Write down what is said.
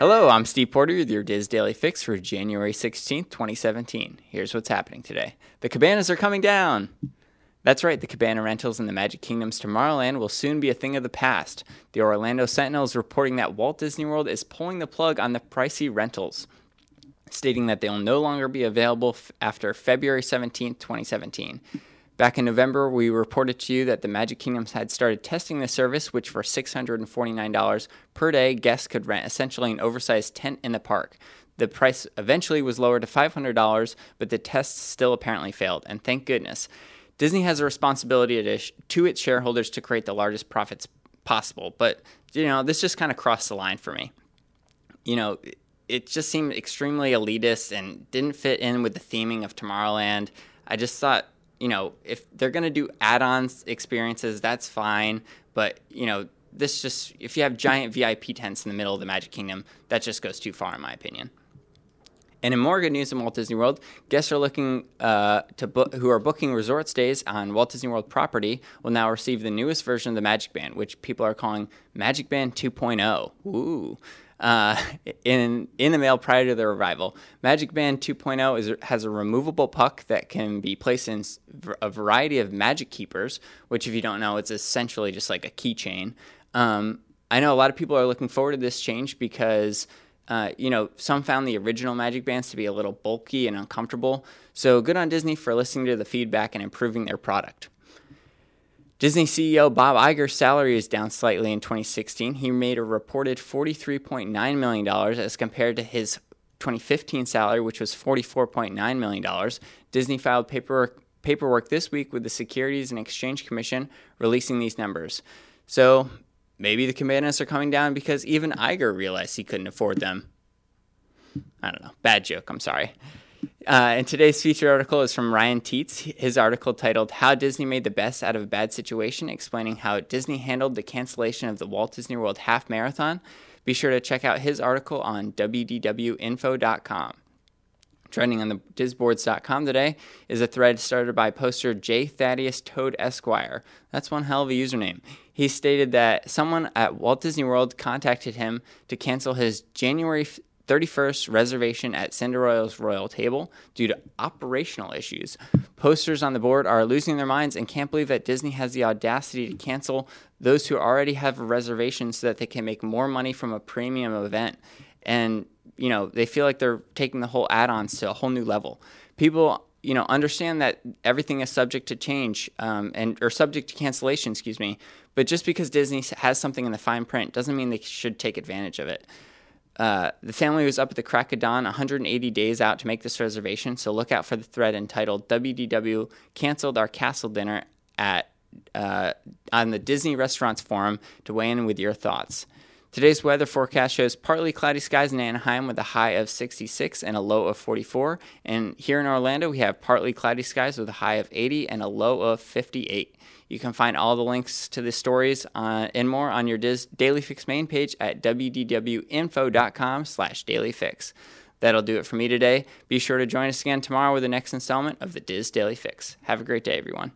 Hello, I'm Steve Porter with your DIS Daily Fix for January 16th, 2017. Here's what's happening today. The cabanas are coming down. That's right, the cabana rentals in the Magic Kingdom's Tomorrowland will soon be a thing of the past. The Orlando Sentinel is reporting that Walt Disney World is pulling the plug on the pricey rentals, stating that they'll no longer be available f- after February 17th, 2017. Back in November, we reported to you that the Magic Kingdoms had started testing the service, which for $649 per day, guests could rent essentially an oversized tent in the park. The price eventually was lowered to $500, but the test still apparently failed, and thank goodness. Disney has a responsibility to its shareholders to create the largest profits possible, but you know, this just kind of crossed the line for me. You know, it just seemed extremely elitist and didn't fit in with the theming of Tomorrowland. I just thought you know, if they're going to do add-ons experiences, that's fine. But you know, this just if you have giant VIP tents in the middle of the Magic Kingdom, that just goes too far, in my opinion. And in more good news in Walt Disney World, guests are looking uh, to book, who are booking resort stays on Walt Disney World property will now receive the newest version of the Magic Band, which people are calling Magic Band 2.0. Ooh uh, in in the mail prior to their arrival. Magic Band 2.0 is, has a removable puck that can be placed in a variety of Magic Keepers, which, if you don't know, it's essentially just like a keychain. Um, I know a lot of people are looking forward to this change because. Uh, you know, some found the original Magic Bands to be a little bulky and uncomfortable. So, good on Disney for listening to the feedback and improving their product. Disney CEO Bob Iger's salary is down slightly in 2016. He made a reported $43.9 million as compared to his 2015 salary, which was $44.9 million. Disney filed paperwork, paperwork this week with the Securities and Exchange Commission releasing these numbers. So maybe the cabanas are coming down because even Iger realized he couldn't afford them. I don't know. Bad joke. I'm sorry. Uh, and today's featured article is from Ryan Teets. His article titled How Disney Made the Best Out of a Bad Situation, explaining how Disney handled the cancellation of the Walt Disney World Half Marathon. Be sure to check out his article on wdwinfo.com. Trending on the disboards.com today is a thread started by poster J. Thaddeus Toad Esquire. That's one hell of a username. He stated that someone at Walt Disney World contacted him to cancel his January 31st reservation at Cinderella's Royal Table due to operational issues. Posters on the board are losing their minds and can't believe that Disney has the audacity to cancel those who already have a reservation so that they can make more money from a premium event. And, you know, they feel like they're taking the whole add ons to a whole new level. People you know understand that everything is subject to change um, and or subject to cancellation excuse me but just because disney has something in the fine print doesn't mean they should take advantage of it uh, the family was up at the crack of dawn, 180 days out to make this reservation. So look out for the thread entitled "WDW canceled our castle dinner" at uh, on the Disney Restaurants forum to weigh in with your thoughts. Today's weather forecast shows partly cloudy skies in Anaheim with a high of 66 and a low of 44. And here in Orlando, we have partly cloudy skies with a high of 80 and a low of 58. You can find all the links to the stories uh, and more on your DIS Daily Fix main page at wdwinfo.com slash dailyfix. That'll do it for me today. Be sure to join us again tomorrow with the next installment of the DIS Daily Fix. Have a great day, everyone.